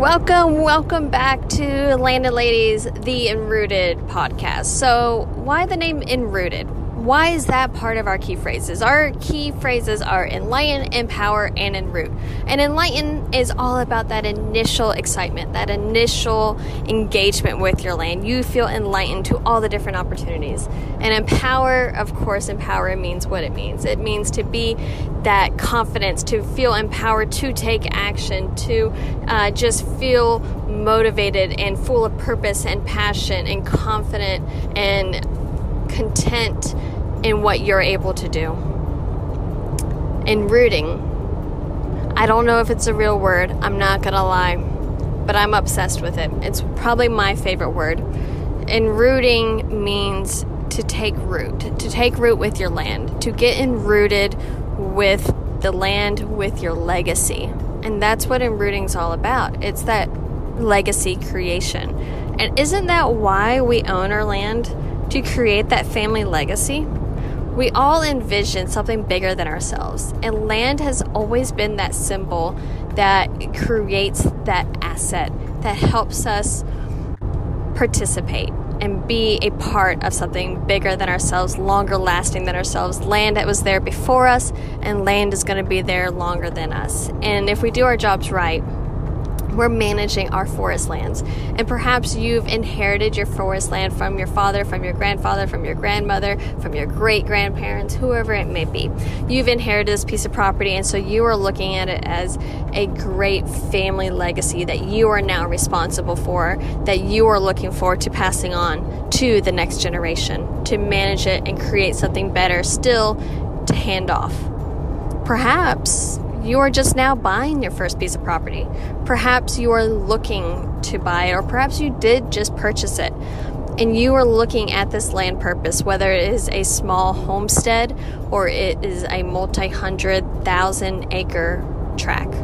Welcome, welcome back to Landed Ladies, the Enrooted podcast. So, why the name Enrooted? Why is that part of our key phrases? Our key phrases are enlighten, empower, and enroot. And enlighten is all about that initial excitement, that initial engagement with your land. You feel enlightened to all the different opportunities. And empower, of course, empower means what it means. It means to be that confidence, to feel empowered to take action, to uh, just feel motivated and full of purpose and passion and confident and content in what you're able to do. Enrooting. I don't know if it's a real word, I'm not gonna lie, but I'm obsessed with it. It's probably my favorite word. Enrooting means to take root, to take root with your land, to get enrooted with the land, with your legacy. And that's what enrooting's all about. It's that legacy creation. And isn't that why we own our land? To create that family legacy? We all envision something bigger than ourselves, and land has always been that symbol that creates that asset that helps us participate and be a part of something bigger than ourselves, longer lasting than ourselves. Land that was there before us, and land is going to be there longer than us. And if we do our jobs right, we're managing our forest lands. And perhaps you've inherited your forest land from your father, from your grandfather, from your grandmother, from your great grandparents, whoever it may be. You've inherited this piece of property, and so you are looking at it as a great family legacy that you are now responsible for, that you are looking forward to passing on to the next generation, to manage it and create something better still to hand off. Perhaps you are just now buying your first piece of property. Perhaps you are looking to buy it, or perhaps you did just purchase it. And you are looking at this land purpose, whether it is a small homestead or it is a multi hundred thousand acre tract.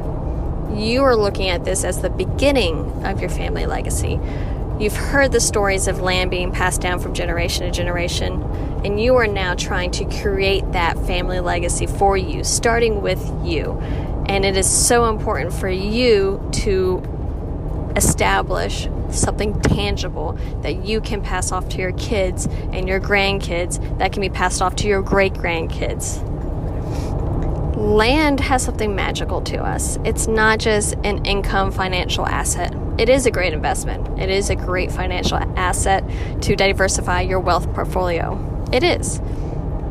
You are looking at this as the beginning of your family legacy. You've heard the stories of land being passed down from generation to generation, and you are now trying to create that family legacy for you, starting with you. And it is so important for you to establish something tangible that you can pass off to your kids and your grandkids that can be passed off to your great grandkids land has something magical to us. It's not just an income financial asset. It is a great investment. It is a great financial asset to diversify your wealth portfolio. It is.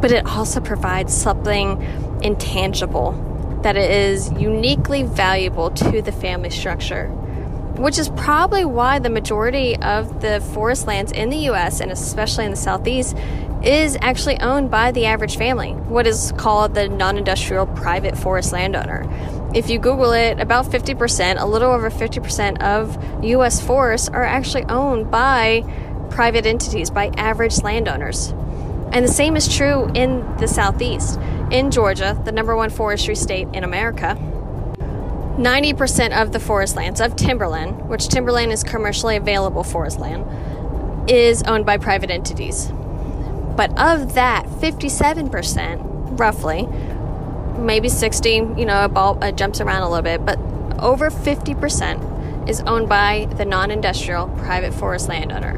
But it also provides something intangible that is uniquely valuable to the family structure, which is probably why the majority of the forest lands in the US and especially in the Southeast is actually owned by the average family, what is called the non industrial private forest landowner. If you Google it, about 50%, a little over 50% of US forests are actually owned by private entities, by average landowners. And the same is true in the Southeast. In Georgia, the number one forestry state in America, 90% of the forest lands of timberland, which timberland is commercially available forest land, is owned by private entities. But of that, 57%, roughly, maybe 60, you know, a ball uh, jumps around a little bit, but over 50% is owned by the non industrial private forest landowner,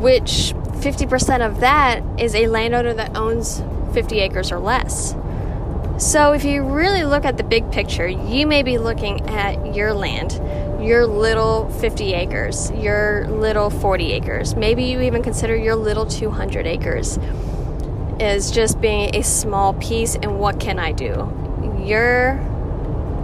which 50% of that is a landowner that owns 50 acres or less. So, if you really look at the big picture, you may be looking at your land, your little 50 acres, your little 40 acres. Maybe you even consider your little 200 acres as just being a small piece. And what can I do? Your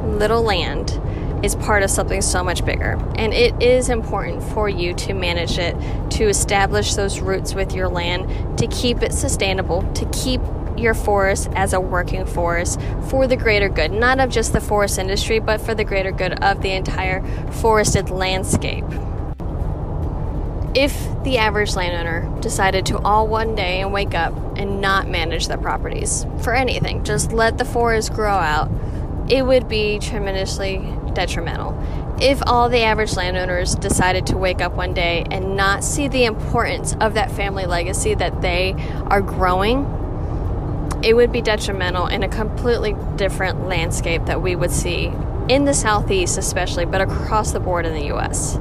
little land is part of something so much bigger. And it is important for you to manage it, to establish those roots with your land, to keep it sustainable, to keep your forest as a working forest for the greater good, not of just the forest industry, but for the greater good of the entire forested landscape. If the average landowner decided to all one day and wake up and not manage their properties for anything, just let the forest grow out, it would be tremendously detrimental. If all the average landowners decided to wake up one day and not see the importance of that family legacy that they are growing, it would be detrimental in a completely different landscape that we would see in the Southeast, especially, but across the board in the US.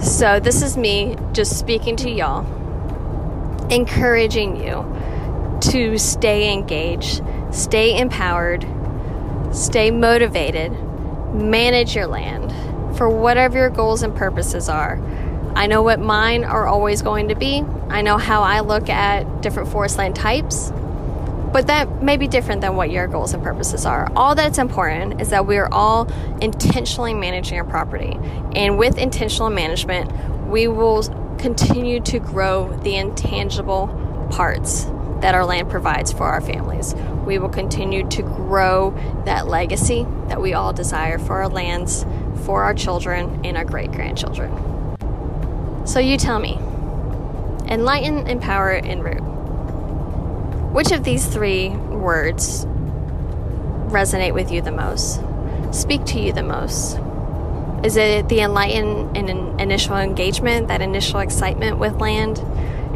So, this is me just speaking to y'all, encouraging you to stay engaged, stay empowered, stay motivated, manage your land for whatever your goals and purposes are. I know what mine are always going to be. I know how I look at different forest land types, but that may be different than what your goals and purposes are. All that's important is that we are all intentionally managing our property. And with intentional management, we will continue to grow the intangible parts that our land provides for our families. We will continue to grow that legacy that we all desire for our lands, for our children, and our great grandchildren. So you tell me enlighten, empower, and root. Which of these three words resonate with you the most? Speak to you the most? Is it the enlightened and initial engagement, that initial excitement with land?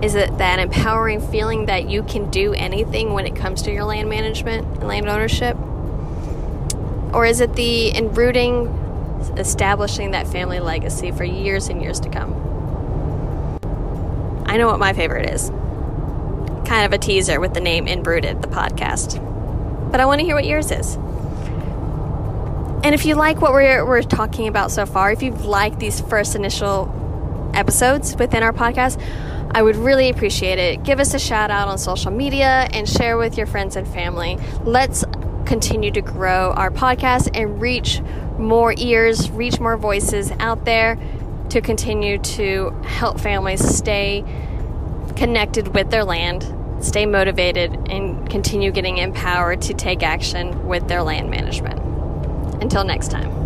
Is it that empowering feeling that you can do anything when it comes to your land management and land ownership? Or is it the enrooting, establishing that family legacy for years and years to come? I know what my favorite is. Kind of a teaser with the name Enrooted, the podcast. But I want to hear what yours is. And if you like what we're, we're talking about so far, if you've liked these first initial episodes within our podcast, I would really appreciate it. Give us a shout out on social media and share with your friends and family. Let's continue to grow our podcast and reach more ears, reach more voices out there to continue to help families stay connected with their land, stay motivated, and continue getting empowered to take action with their land management. Until next time.